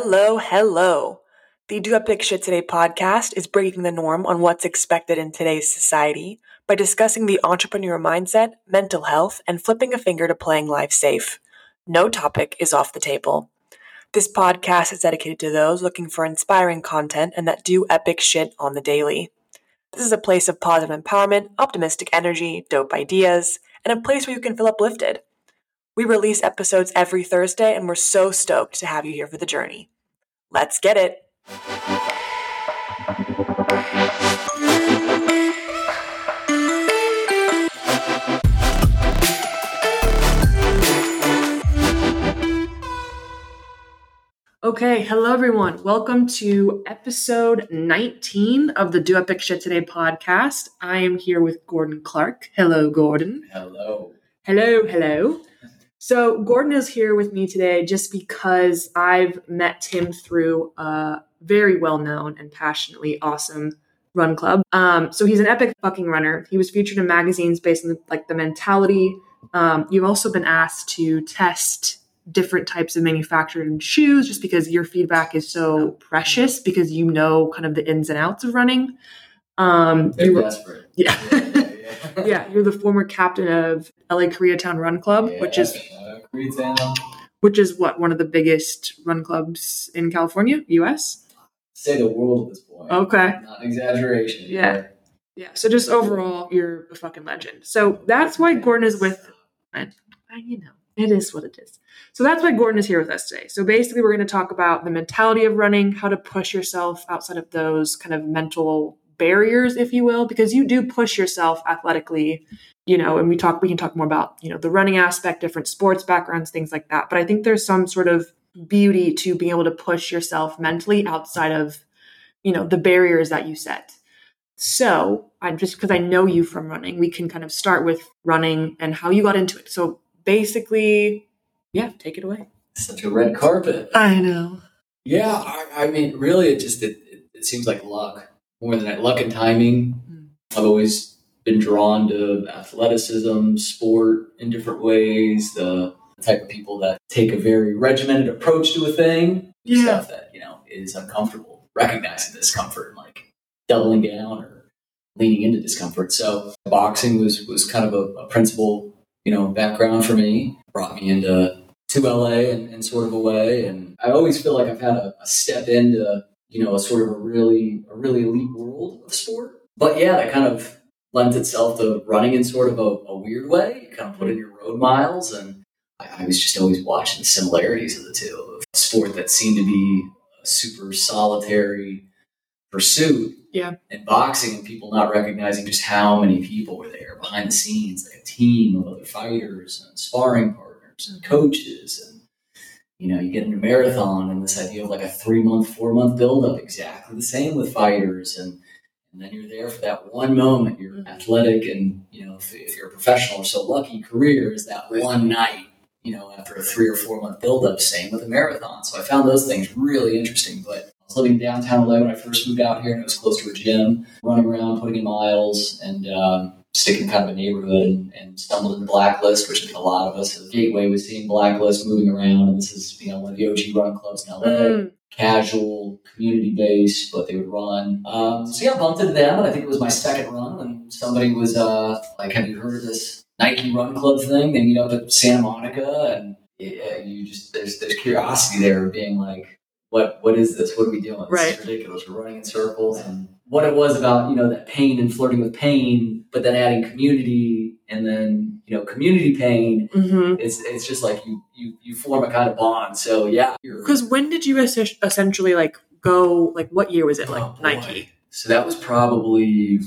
Hello, hello. The Do Epic Shit Today podcast is breaking the norm on what's expected in today's society by discussing the entrepreneur mindset, mental health, and flipping a finger to playing life safe. No topic is off the table. This podcast is dedicated to those looking for inspiring content and that do epic shit on the daily. This is a place of positive empowerment, optimistic energy, dope ideas, and a place where you can feel uplifted. We release episodes every Thursday, and we're so stoked to have you here for the journey. Let's get it. Okay, hello everyone. Welcome to episode 19 of the Do Epic Shit Today podcast. I am here with Gordon Clark. Hello, Gordon. Hello. Hello, hello. So, Gordon is here with me today just because I've met him through a very well known and passionately awesome run club. Um, so, he's an epic fucking runner. He was featured in magazines based on the, like the mentality. Um, you've also been asked to test different types of manufactured shoes just because your feedback is so precious because you know kind of the ins and outs of running. Um, They're you were- desperate. yeah. yeah. yeah, you're the former captain of LA Koreatown Run Club, which is Shout Koreatown. which is what one of the biggest run clubs in California, US. Say the world at this point. Okay. Not an exaggeration. Yeah. Yeah. So just overall, you're a fucking legend. So that's why Gordon is with. I- you know, it is what it is. So that's why Gordon is here with us today. So basically, we're going to talk about the mentality of running, how to push yourself outside of those kind of mental barriers, if you will, because you do push yourself athletically, you know, and we talk, we can talk more about, you know, the running aspect, different sports backgrounds, things like that. But I think there's some sort of beauty to being able to push yourself mentally outside of, you know, the barriers that you set. So, I'm just because I know you from running, we can kind of start with running and how you got into it. So, basically, yeah, take it away. Such a red carpet. I know. Yeah, I, I mean, really, it just it, it, it seems like luck more than that. Luck and timing. Mm. I've always been drawn to athleticism, sport in different ways. The type of people that take a very regimented approach to a thing. Yeah. Stuff that you know is uncomfortable, recognizing discomfort and like doubling down or leaning into discomfort. So boxing was was kind of a, a principal, you know, background for me. Brought me into to LA in, in sort of a way. And I always feel like I've had a, a step into, you know, a sort of a really, a really elite world of sport. But yeah, that kind of lends itself to running in sort of a, a weird way. You kind of put in your road miles. And I, I was just always watching the similarities of the two of a sport that seemed to be a super solitary pursuit. Yeah. And boxing and people not recognizing just how many people were there behind the scenes, like a team of other fighters and sparring partners and coaches and you know you get into marathon and this idea of like a three month four month build up exactly the same with fighters. And and then you're there for that one moment. You're Mhm. athletic and you know if, if you're a professional or so lucky career is that one night you know after a three or four month build up same with a marathon. So i found those things really interesting. But I was living downtown LA when I first moved out here, and it was close to a gym. Running around, putting in miles, and um, sticking kind of a neighborhood and, and stumbled into Blacklist, which I think a lot of us have. Gateway was seeing Blacklist moving around, and this is you know one of the OG run clubs in LA, Mm. casual, community based, but they would run. Um, so yeah, I bumped into them, and I think it was my second run when somebody was uh, like, "Have you heard of this Nike Run Club thing?" They meet up at Santa Monica, and yeah, you just there's there's curiosity there, of being like, "What what is this? What are we doing? This Right. is ridiculous. We're running in circles." And what it was about, you know, that pain and flirting with pain, but then adding community, and then you know, community pain. hmm It's it's just like you you you form a kind of bond. So yeah, Because when did you es- essentially like go? Like, what year was it? Like Oh. Nike. So that was probably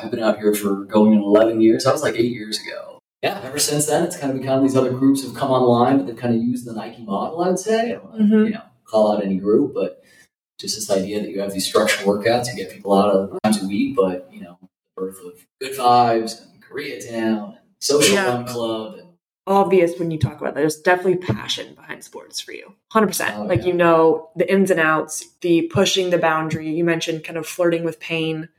I've been out here for going in eleven years. That was like eight years ago. Yeah, ever since then, it's kind of become these other groups have come online, but they've kind of used the Nike model. I would say, I don't wanna, Mhm. you know, call out any group, but just this idea that you have these structured workouts, you get people out of times a week, but you know, the birth of Good Vibes and Koreatown and Social Yeah. Run Club and Obvious when you talk about that. There's definitely passion behind sports for you. 100%. Oh, like, yeah. you know, the ins and outs, the pushing the boundary. You mentioned kind of flirting with pain.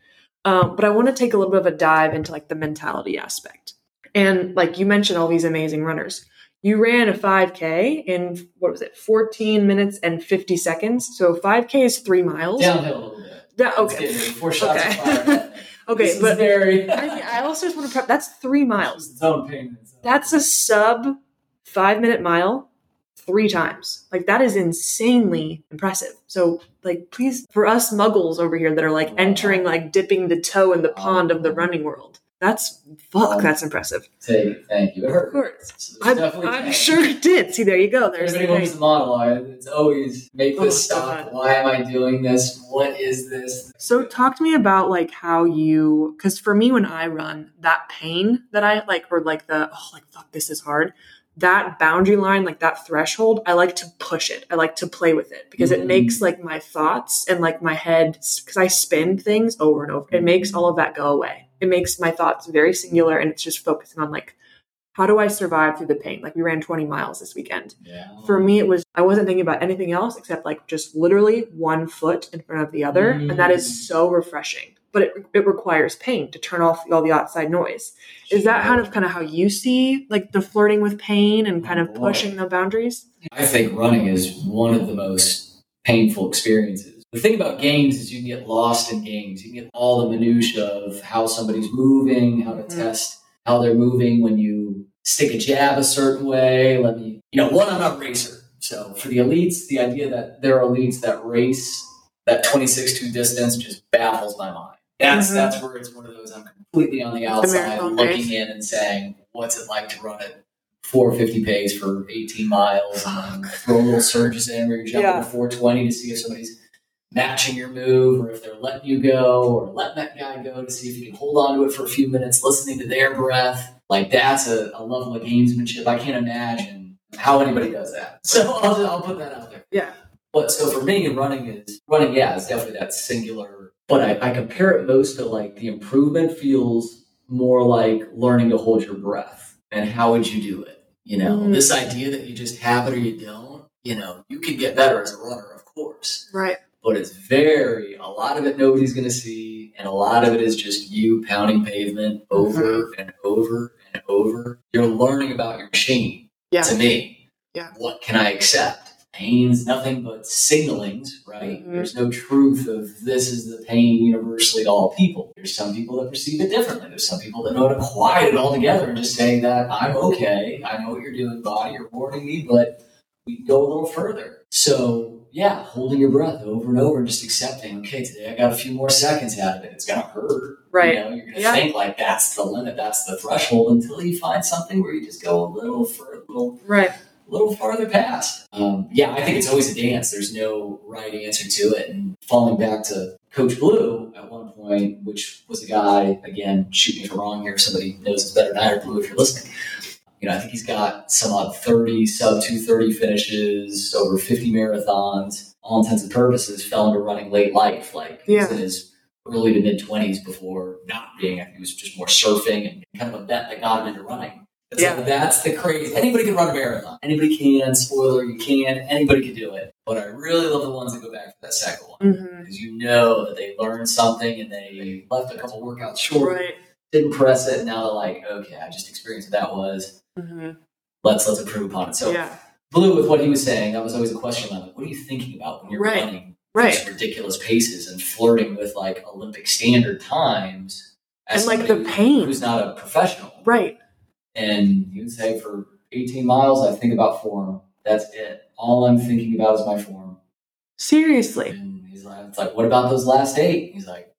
Um, but I want to take a little bit of a dive into like the mentality aspect. And like you mentioned, all these amazing runners. You ran a 5K in what was it, 14 minutes and 50 seconds. So 5K is three miles. Downhill a little bit. Yeah, okay. Four shots Okay. of fire. Okay, but very. I, I also just want to prep. That's three miles. Pain. That's a sub five minute mile three times. Like that is insanely impressive. So like please for us muggles over here that are like oh entering like dipping the toe in the oh pond of the running world. That's fuck, that's impressive. Take, thank you. It Of course. So I'm, I'm sure it did. See, there you go. There's the Everybody wants the monologue. It's always make this Oh, stop. God. Why am I doing this? What is this? So talk to me about like how you because for me when I run, that pain that I like or like the oh like fuck this is hard. That boundary line, like that threshold, I like to push it. I like to play with it because it Mhm. makes like my thoughts and like my head because I spin things over and over. It makes all of that go away. It makes my thoughts very singular and it's just focusing on like how do I survive through the pain? Like we ran 20 miles this weekend Yeah. for me it was i wasn't thinking about anything else except like just literally one foot in front of the other and that Mm. so refreshing but it, it requires pain to turn off all the outside noise is that kind of kind of how you see like the flirting with pain and kind of Oh, boy. pushing the boundaries I think running is one of the most painful experiences. The thing about games is you can get lost in games. You can get all the minutia of how somebody's moving, how to Mhm. test how they're moving when you stick a jab a certain way. Let me, you know, one, I'm not a racer. So for the elites, the idea that there are elites that race that 26-2 distance just baffles my mind. That's Mhm. that's where it's one of those I'm completely on the outside looking race. in and saying, what's it like to run at 450 pace for 18 miles and throw little surges in where you're jumping Yeah. to 420 to see if somebody's matching your move or if they're letting you go or letting that guy go to see if you can hold on to it for a few minutes, listening to their breath. Like that's a, a level of gamesmanship. I can't imagine how anybody does that. So I'll, just, I'll put that out there. yeah But so for me, running is running. Yeah, it's definitely that singular. But I, I compare it most to like the improvement feels more like learning to hold your breath. And how would you do it? You know, Mm. this idea that you just have it or you don't. You know, you can get better as a runner, of course, right but it's very a lot of it nobody's going to see, and a lot of it is just you pounding pavement over and over and over. You're learning about your machine yeah to me. Yeah. What can I accept? Pain's nothing but signalings, right? Mhm. There's no truth of this is the pain universally to all people. There's some people that perceive it differently. There's some people that know how to quiet it all together and just say that I'm okay. I know what you're doing, body. You're warning me, but we go a little further. So yeah, holding your breath over and over and just accepting, okay, today I got a few more seconds out of it. It's gonna hurt. Right. You know, you're gonna Yeah. think like that's the limit, that's the threshold until you find something where you just go a little further, a little, right a little farther past. Um, yeah, I think it's always a dance. There's no right answer to it. And falling back to Coach Blue at one point, which was a guy, again, shoot me if I'm wrong here, somebody knows this better than I or Blue if you're listening. You know, I think he's got some odd 30 sub 230 finishes, over 50 marathons. All intents and purposes, fell into running late life. Like he was Yeah. in his early to mid 20s before not being. I think he was just more surfing and kind of a bet that got him into running. It's Yeah. like, that's the crazy. Anybody can run a marathon. Anybody can. Spoiler, you can. Anybody can do it. But I really love the ones that go back to that second one mm-hmm. because you know that they learned something and they left a couple workouts short, right didn't press it. And now they're like, okay, I just experienced what that was. Hmm Let's let's improve upon it. So yeah Blue, with what he was saying, that was always a question. Like, what are you thinking about when you're Right. running right these ridiculous paces and flirting with like Olympic standard times? as And, like, the pain. Who's not a professional. right And you would say, for 18 miles, I think about form. That's it. All I'm thinking about is my form. seriously And he's like, it's like, what about those last eight? He's like,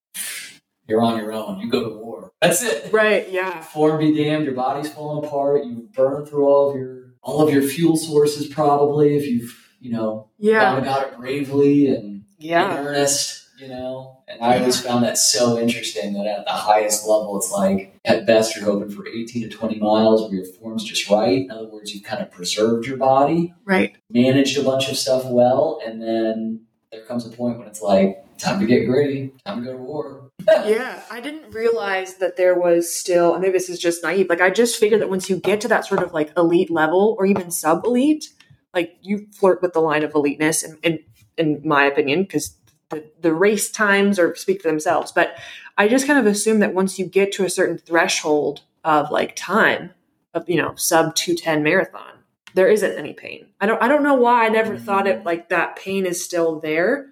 you're on your own. You go to war. That's it. right yeah Form be damned. Your body's falling apart. You burn through all of your all of your fuel sources probably if you've you know yeah gone about it bravely and yeah. in earnest. You know, and I always found that so interesting that at the highest level, it's like at best you're hoping for 18 to 20 miles where your form's just right. In other words, you've kind of preserved your body, right managed a bunch of stuff well, and then there comes a point when it's like time to get gritty, time to go to war. yeah, I didn't realize that there was still, and maybe this is just naive. Like, I just figured that once you get to that sort of like elite level or even sub elite, like you flirt with the line of eliteness, in, in, in my opinion, because the, the race times or speak for themselves. But I just kind of assume that once you get to a certain threshold of like time, of, you know, sub 210 marathon, there isn't any pain. I don't I don't know why I never thought it mm. like that pain is still there.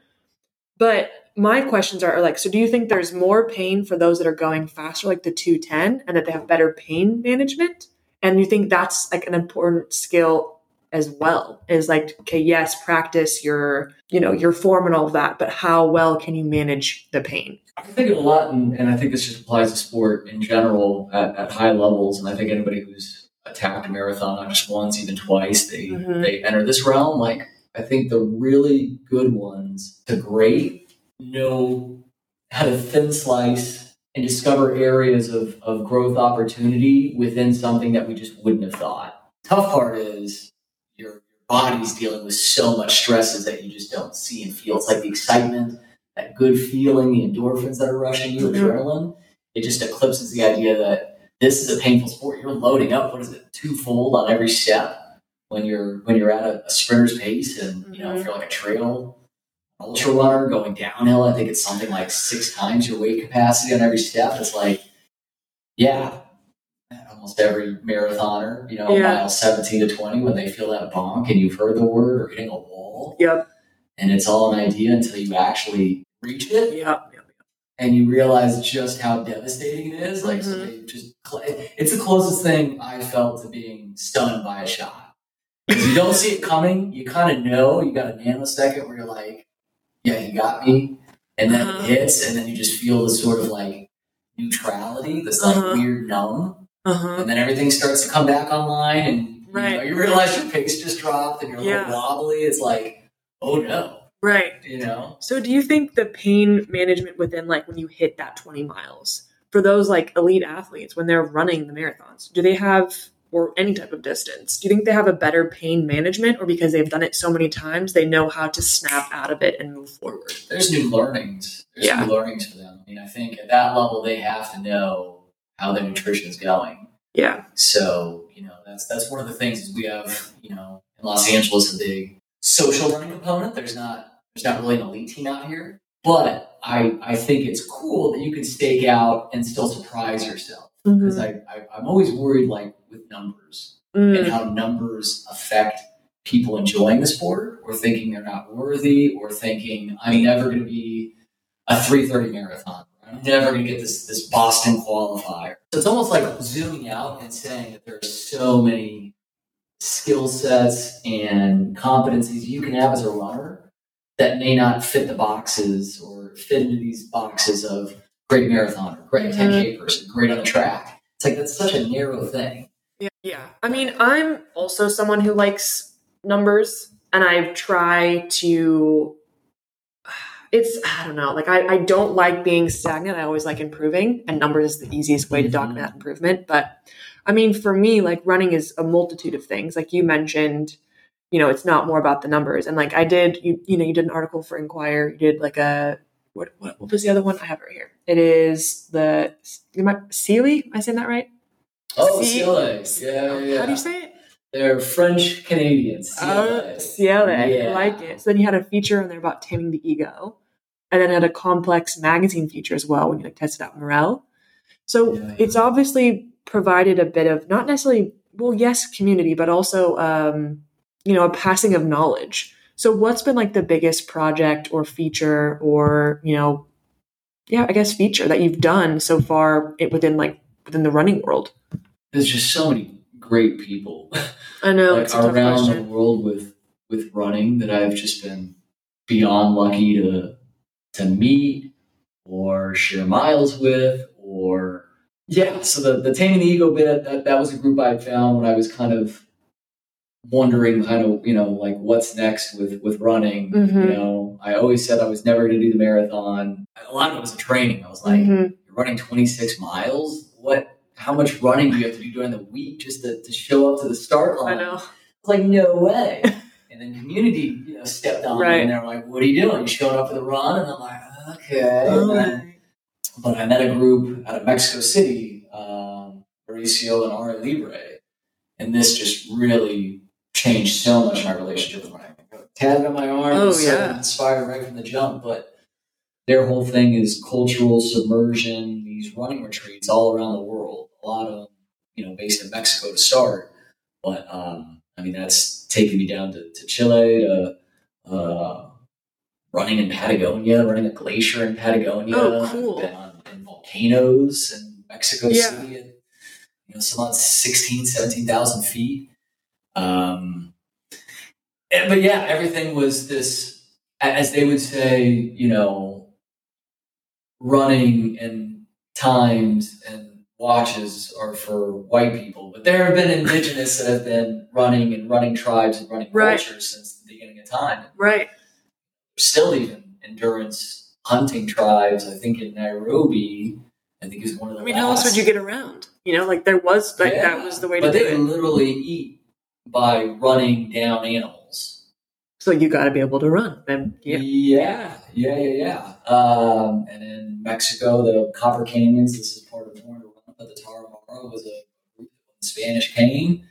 But my questions are, are like, so do you think there's more pain for those that are going faster, like the 210, and that they have better pain management? And you think that's like an important skill as well is like okay yes practice your you know your form and all of that but how well can you manage the pain i think a lot and, and i think this just applies to sport in general at, at high levels and i think anybody who's attacked a marathon not just once even twice they Mhm. they enter this realm like i think the really good ones the great know how to thin slice and discover areas of, of growth opportunity within something that we just wouldn't have thought. Tough part is your body's dealing with so much stresses that you just don't see and feel. It's like the excitement that good feeling the endorphins that are rushing you Mhm. adrenaline. It just eclipses the idea that this is a painful sport. You're loading up what is it twofold on every step when you're when you're at a, a sprinter's pace and you know if Mhm. you're like a trail ultra runner going downhill i think it's something like six times your weight capacity on every step it's like yeah almost every marathoner you know Yeah. mile 17 to 20 when they feel that bonk and you've heard the word or hitting a wall yep and it's all an idea until you actually reach it yep, yep. and you realize just how devastating it is. Like, so Mhm. they just it's the closest thing I felt to being stunned by a shot. You don't see it coming, you kind of know. You got a nanosecond where you're like, "Yeah, he got me," and then Uh-huh. it hits, and then you just feel this sort of like neutrality, this like Uh-huh. weird numb, uh-huh and then everything starts to come back online, and you, know, you realize your pace just dropped, and you're a Yeah. little wobbly. It's like, oh no, right you know. So do you think the pain management within like when you hit that 20 miles for those like elite athletes when they're running the marathons, do they have or any type of distance, do you think they have a better pain management or because they've done it so many times they know how to snap out of it and move forward? there's new learnings. There's Yeah. new learnings for them. I mean, I think at that level they have to know how their nutrition is going. Yeah. So, you know, that's that's one of the things is we have, you know, in Los Angeles a big social running component. There's not there's not really an elite team out here. But I I think it's cool that you can stake out and still surprise yourself. Mm-hmm. Because I, I I'm always worried like with numbers and Mm, how numbers affect people enjoying the sport or thinking they're not worthy or thinking I'm never going to be a 330 marathon. I'm never going to get this, this Boston qualifier. So it's almost like zooming out and saying that there are so many skill sets and competencies you can have as a runner that may not fit the boxes or fit into these boxes of great marathoner, great 10K person, great on the track. It's like that's such a narrow thing. Yeah, yeah. I mean, I'm also someone who likes numbers, and I try to. It's I don't know, like I, I don't like being stagnant. I always like improving, and numbers is the easiest way to document that improvement. But I mean, for me, like running is a multitude of things. Like you mentioned, you know, it's not more about the numbers. And like I did, you you know, you did an article for Esquire. You did like a what what, what was the other one? I have right here. It is the you might Ciele. Am I saying that right? Oh, Ciele. Yeah, yeah. How do you say it? They're French Canadians. Oh, Cielo. I like it. So then you had a feature on there about taming the ego. And then it had a complex magazine feature as well when you like tested out Merrell. So Yeah. it's obviously provided a bit of not necessarily well, yes, community, but also um, you know, a passing of knowledge. So what's been like the biggest project or feature or, you know, yeah, I guess feature that you've done so far it, within like within the running world? There's just so many great people I know like it's a tough around the world with with running that I've just been beyond lucky to to meet or share miles with or yeah. So the the taming the ego bit that that was a group I found when I was kind of wondering kind of you know like what's next with with running. Mhm. You know, I always said I was never going to do the marathon. A lot of it was a training. I was like. Mhm. you're running 26 miles how much running do you have to do during the week just to, to show up to the start line? I know. was like no way and then community you know stepped on Right. and they're like what are you doing you showing up for the run and i'm like okay then- but i met a group out of mexico city um, mauricio and Arte Libre and this just really changed so much my relationship with running tatted on my arm Oh, yeah. inspired right from the jump but their whole thing is cultural submersion, these running retreats all around the world. A lot of you know, based in Mexico to start, but um, I mean, that's taken me down to, to Chile, to uh, running in Patagonia, running a glacier in Patagonia. Oh, cool. Been on in volcanoes in Mexico Yeah. City, and, you know, some on 16, 17,000 feet. Um, and- but yeah, everything was this, as they would say, you know, running and times and watches are for white people, but there have been indigenous that have been running and running tribes and running Right. cultures since the beginning of time. Right. Still even endurance hunting tribes. I think in Nairobi, I think is one of the. I mean, how else would you get around? You know, like there was like that was the way to But do they it. literally eat by running down animals. So you got to be able to run. And yeah, yeah, yeah, yeah. yeah. Um, and in Mexico, the Copper Canyons. This is part of Warner but Tarahumara was a group when the Spanish came.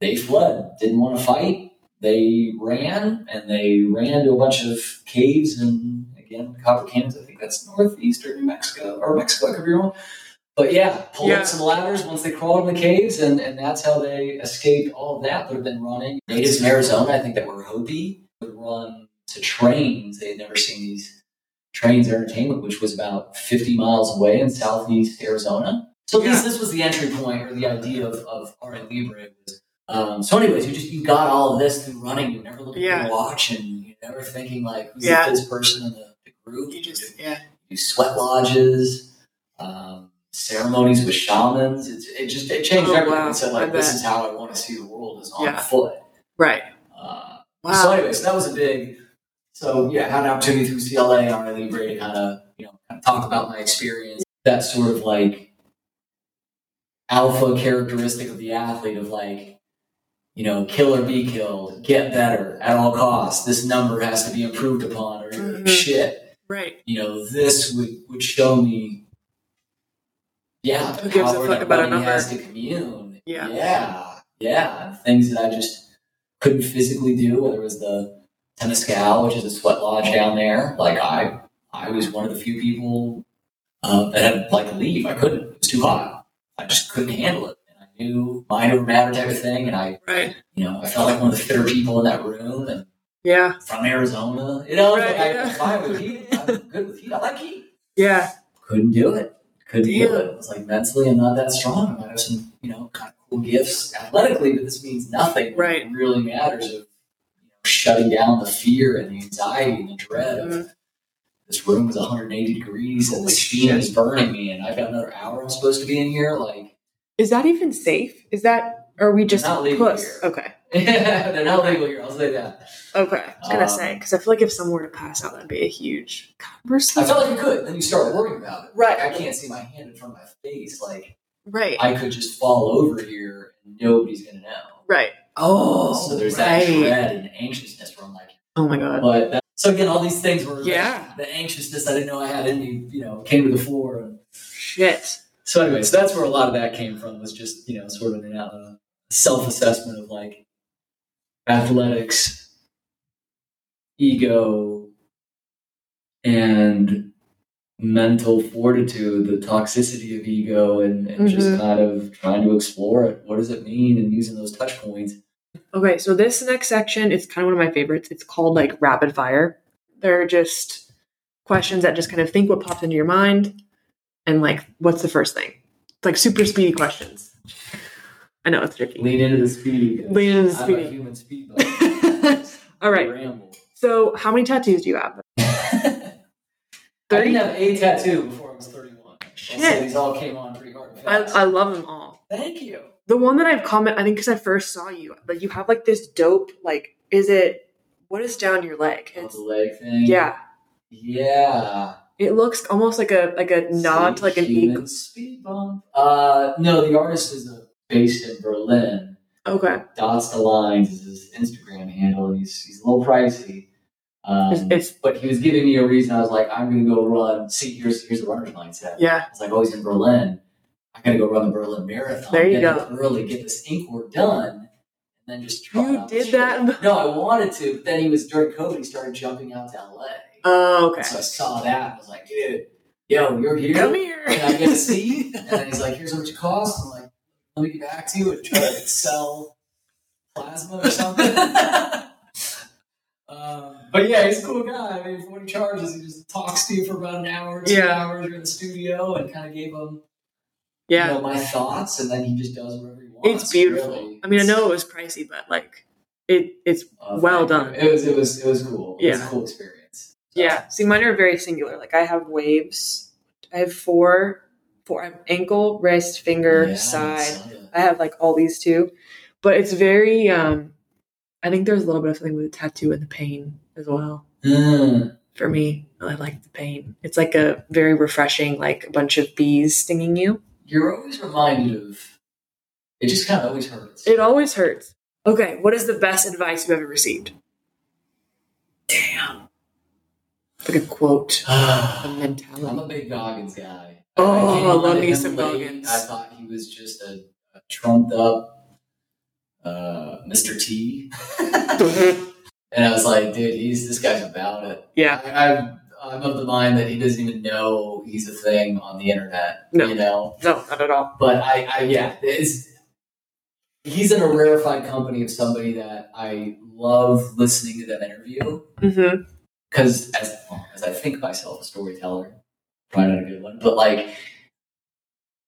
They fled, didn't want to fight. They ran, and they ran to a bunch of caves and again, Copper Canyons. I think that's northeastern New Mexico or Mexico. I could be wrong. But yeah, pulled Yeah. up some ladders once they crawled in the caves, and, and that's how they escaped all of that. Would have been running. Natives in Arizona, I think that were Hopi, would run to trains. They had never seen these trains entertainment, which was about 50 miles away in southeast Arizona. So at least this was the entry point or the idea of, of Arte Libre. Was, um, so anyways, you just you got all of this through running. You're never Yeah. at your watch and you're never thinking like who's Yeah. the fifth person in the, the group. you just yeah. do sweat lodges, um, ceremonies with shamans. It's, it just it changed Oh, everything. wow. So I like this bet. is how I want to see the world is on foot. Right. Uh, Wow. So anyways, that was a big. So yeah, I had an opportunity through Ciele and Arte Libre to kind of you know kind of talk about my experience. That sort of like alpha characteristic of the athlete of like you know kill or be killed, get better at all costs. This number has to be improved upon, or Mhm. shit right. you know, this would, would show me, yeah, Who gives a fuck about a number? has to commune. Yeah. yeah, yeah, things that I just couldn't physically do. Whether it was the Temescal, which is a sweat lodge down there, like I, I was one of the few people uh, that had like leave. I couldn't; it was too hot. I just couldn't handle it. And I knew mind over matter type of thing, and I, Right. you know, I felt like one of the fitter people in that room, and Yeah. from Arizona, you know, Right, like, I- yeah. I'm fine with heat. I'm good with heat. I like heat Yeah. couldn't do it. Couldn't do it. It was like mentally, I'm not that strong. I have some, you know, kind of cool gifts athletically, but this means nothing. Right. It really matters of you know, shutting down the fear and the anxiety and the dread of Mhm. This room is 180 degrees and Holy the steam shit. is burning me, and I've got another hour I'm supposed to be in here. Like, Is that even safe? Is that or are we just Not legal puss? here. Okay. they're not legal here. I'll say that. Okay. I was gonna Um, say because I feel like if someone were to pass out, that'd be a huge. conversation. I feel like you could. Then you start worrying about it. Right. Like, I can't see my hand in front of my face. Like, right. I could just fall over here and nobody's gonna know. right. Oh. so there's right. that dread and anxiousness where I'm like, Oh my god. but that, so again, all these things were like, the anxiousness I didn't know I had in me, you know, came to the fore. And Shit. so, anyways, that's where a lot of that came from was just you know sort of an uh, self assessment of like athletics, ego, and mental fortitude, the toxicity of ego, and, and just Mhm. kind of trying to explore it. What does it mean? And using those touch points. Okay, so this next section is kind of one of my favorites. It's called like rapid fire. They're just questions that just kind of think what pops into your mind and like what's the first thing. It's like super speedy questions. I know it's tricky. Lean into the speedy. Lean into the speedy. human speed. All right. Ramble. So how many tattoos do you have? I 30? didn't have a tattoo before I was 31. Shit. say these all came on pretty hard I. I love them all. Thank you. The one that I've comment, I think because I first saw you, like you have like this dope, like, is it, what is down your leg? Oh, It's, the leg thing. yeah. Yeah. It looks almost like a like a nod to like an eagle. speed bump. Uh, no, the artist is uh, based in Berlin. Okay. Dots to lines is his Instagram handle. and He's he's a little pricey. Um, It's, it's but he was giving me a reason. I was like, I'm going to go run. See, here's here's the runner's mindset. yeah. It's like, oh, he's in Berlin. I got to go run the Berlin Marathon. There you go. early, get this ink work done, and then just You did that? No, I wanted to, but then he was during COVID. He started jumping out to LA. Oh, okay. So I saw that. and I was like, dude, yo, you're here. Come here. Can I get a seat? and he's like, here's how much it costs. I'm like, let me get back to you and try to sell plasma or something. um, but yeah, he's a cool guy. I mean, for what he charges, he just talks to you for about an hour, two Yeah. hours. You're in the studio and kind of gave him Yeah. you know, my thoughts, and then he just does whatever he wants. It's beautiful. really. I mean, I know it was pricey, but like it it's Uh, well done. It was it was it was cool. It was Yeah. a cool experience. So, yeah. See, mine are very singular. Like I have waves. I have four four I have ankle, wrist, finger, yeah, side. I have like all these too. But it's very um I think there's a little bit of something with the tattoo and the pain as well. Mm. For me, I like the pain. It's like a very refreshing, like a bunch of bees stinging you. You're always reminded of. It just kind of always hurts. It always hurts. Okay, what is the best advice you've ever received? Damn. Like a quote, a I'm a big Goggins guy. Oh, came I love me some late. Goggins. I thought he was just a, a trumped up uh, Mr. T. and I was like, dude, he's this guy's about it. yeah, I, I'm, of the mind that he doesn't even know he's a thing on the internet. No. You know? no, not at all. But I, I yeah, it's, he's in a rarefied company of somebody that I love listening to them interview Mm-hmm. because as, as I think myself a storyteller, probably not a good one, but like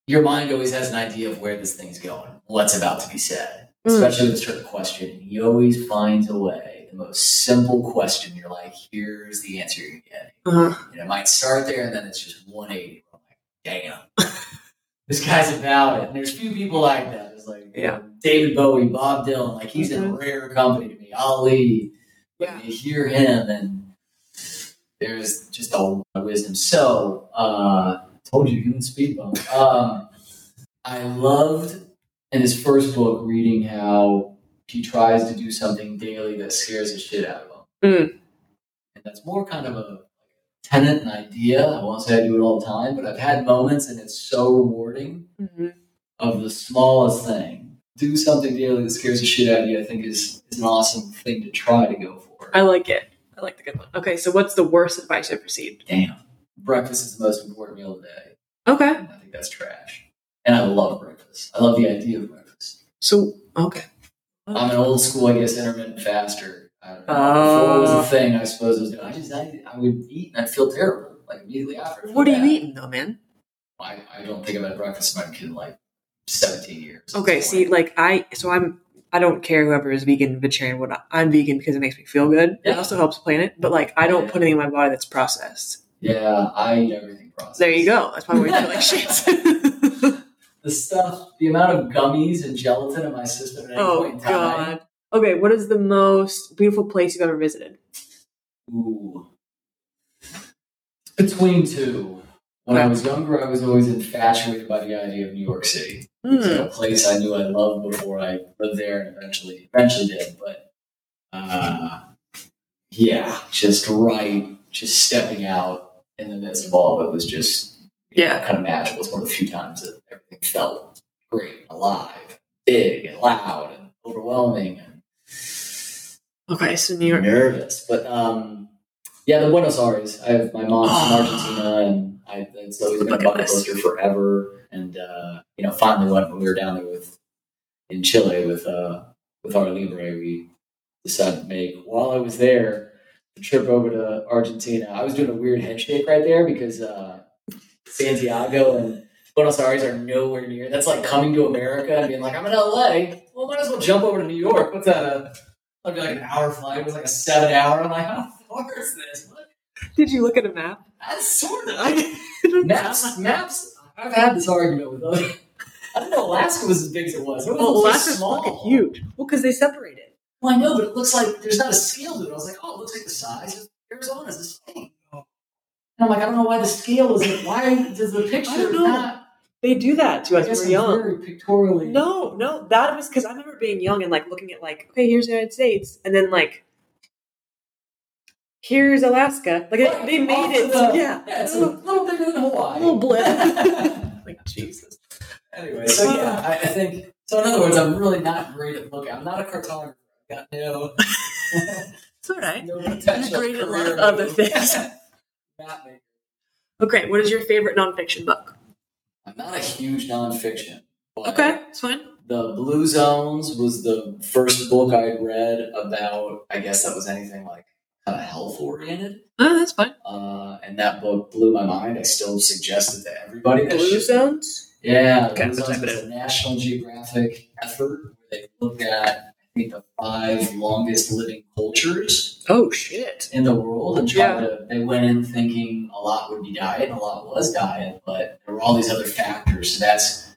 your mind always has an idea of where this thing's going, what's about to be said, Mm. especially with a certain question. He always finds a way. The most simple question, you're like, here's the answer you're getting. Uh-huh. And it might start there and then it's just 180. I'm like, damn. this guy's about it. And there's few people like that. It's like you Yeah. know, David Bowie, Bob Dylan, like he's in Mhm. rare company to me. Ali. Yeah. you hear him and there's just a lot of wisdom. So uh told you human speed bump. Um I loved in his first book reading how he tries to do something daily that scares the shit out of him. Mm. And that's more kind of a tenant and idea. I won't say I do it all the time, but I've had moments and it's so rewarding Mm-hmm. of the smallest thing. Do something daily that scares the shit out of you, I think is, is an awesome thing to try to go for. I like it. I like the good one. Okay, so what's the worst advice you've received? Damn. Breakfast is the most important meal of the day. Okay, And I think that's trash. And I love breakfast. I love the idea of breakfast. so okay. I'm an old school, I guess, intermittent faster. I it was Oh. a ah. thing, I suppose I was doing. I just, I, I would eat and I'd feel terrible, like immediately after. What are you eating though, man? I, I don't think I've had breakfast in my kid in like 17 years. Okay, see, like I, so I'm, I don't care whoever is vegan, vegetarian, what I'm vegan because it makes me feel good. It also helps planet, but like I don't Yeah. put anything in my body that's processed. Yeah, I eat everything processed. There you go. That's probably why you feel like shit. The stuff, the amount of gummies and gelatin in my system at any oh point in time. god. Okay, what is the most beautiful place you've ever visited? Ooh. Between two. When I was younger, I was always infatuated by the idea of New York City. It's Hmm. like a place I knew I loved before I lived there and eventually eventually did. But uh, yeah, just right, just stepping out in the midst of all of it was just you know, Yeah. kind of magical. It's one of the few times that everything felt great, alive, big, and loud, and overwhelming, and Okay, so New York. nervous. But um, yeah, the Buenos Aires. I have my mom's from Oh. Argentina, and I, it's always been a Bucket lister forever. And uh, you know, finally went when we were down there with in Chile with uh, with Arte Libre. We decided to make while I was there the trip over to Argentina. I was doing a weird head shake right there because uh, Santiago and Buenos Aires are nowhere near. That's like coming to America and being like, I'm in LA. Well, might as well jump over to New York. What's that? Uh, a, that'd be like an hour flight. It was like a seven hour. I'm like, how far is this? What? Did you look at a map? That's sort of. I maps, maps. I've had this argument with other. I didn't know Alaska was as big as it was. It was Well, Alaska's small. fucking huge. Well, because they separated. Well, I know, but it looks like there's not a scale to it. I was like, oh, it looks like the size of Arizona's the same. And I'm like, I don't know why the scale isn't. Why does the picture I don't know. not? They do that to I us we're young. very pictorially. No, no, that was because I remember being young and like looking at like, okay, here's the United States, and then like, here's Alaska. Like Right, they made it, the- yeah, Yeah, it's a little bigger than Hawaii. a little blip. like Jesus. Anyway, so yeah, I, I think so. In other words, I'm really not great at looking. I'm not a cartographer. I got no, It's all right. no potential great at a lot career of other things. Map maker. Okay, what is your favorite nonfiction book? I'm not a huge nonfiction. But Okay, it's fine. The Blue Zones was the first book I read about. I guess that was anything like kind of health oriented. Oh, that's fine. Uh, and that book blew my mind. I still suggest it to everybody. That Blue should- zones. Yeah, Okay, Blue Zones type it is a National Geographic effort where they look at I think the five longest living cultures Oh shit. in the world and tried to they went in thinking a lot would be diet and a lot was diet, but there were all these other factors. So that's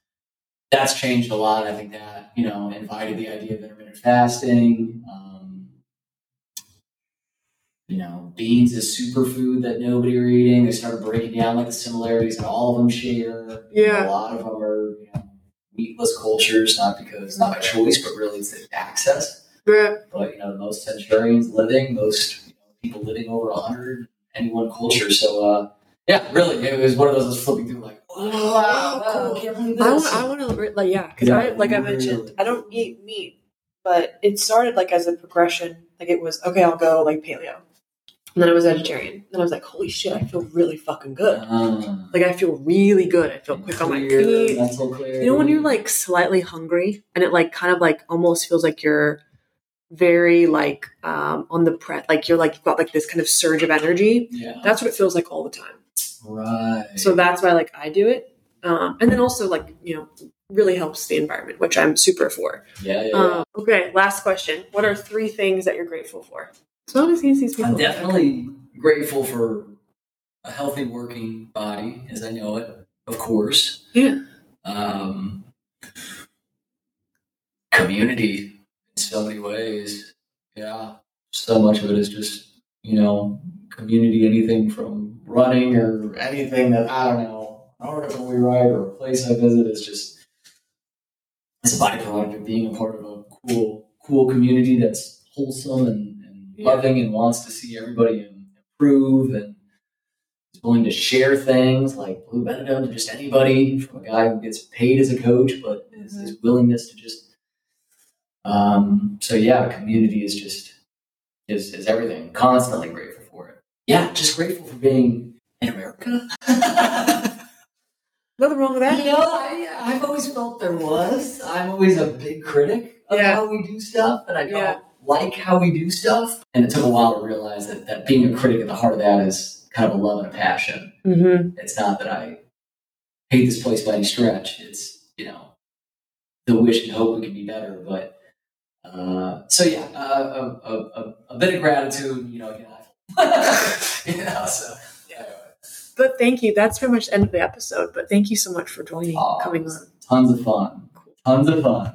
that's changed a lot. I think that, you know, invited the idea of intermittent fasting. Um, you know, beans is a superfood that nobody are eating. They started breaking down like the similarities that all of them share. Yeah. A lot of them are, you know, meatless cultures, not because not by choice, but really it's the access Yeah. but you know most centurions living, most you know, people living over hundred, any one culture. So uh, yeah, really, it was one of those I was flipping through like, wow, wow, I can't believe I want, I want to like yeah, because Yeah, I like I mentioned, really. I don't eat meat, but it started like as a progression. Like it was okay, I'll go like paleo, and then I was vegetarian. Then I was like, holy shit, I feel really fucking good. Uh, Like I feel really good. I feel quick on my feet. mental. You know when you're like slightly hungry and it like kind of like almost feels like you're very like um on the pre like you're like you've got like this kind of surge of energy. yeah, That's what it feels like all the time. right. So that's why like I do it. Um, and then also like you know really helps the environment, which I'm super for. yeah, yeah, yeah. Um, okay, last question. What are three things that you're grateful for? It's not as easy as people. I'm definitely grateful for a healthy working body as I know it, of course. Yeah. Um, community in so many ways. Yeah. So much of it is just, you know, community, anything from running or anything that, I don't know, an article we write or a place I visit is just, it's a byproduct of being a part of a cool, cool community that's wholesome and. Loving and wants to see everybody improve and is willing to share things like Blue Benadum to just anybody from a guy who gets paid as a coach, but his, his willingness to just. Um, so yeah, community is just is is everything. Constantly grateful for it. Yeah, just grateful for being in America. Nothing wrong with that. You know, I, I've always felt there was. I'm always a big critic of Yeah. how we do stuff, and I don't Yeah. Like how we do stuff. And it took a while to realize that, that being a critic at the heart of that is kind of a love and a passion. Mm-hmm. It's not that I hate this place by any stretch. It's, you know, the wish and hope we could be better. But, uh, so yeah, uh, a, a, a, a bit of gratitude, you know, you know, you know so. anyway. But thank you. That's pretty much the end of the episode. But thank you so much for joining, Aw, coming on. Tons of fun. Tons of fun.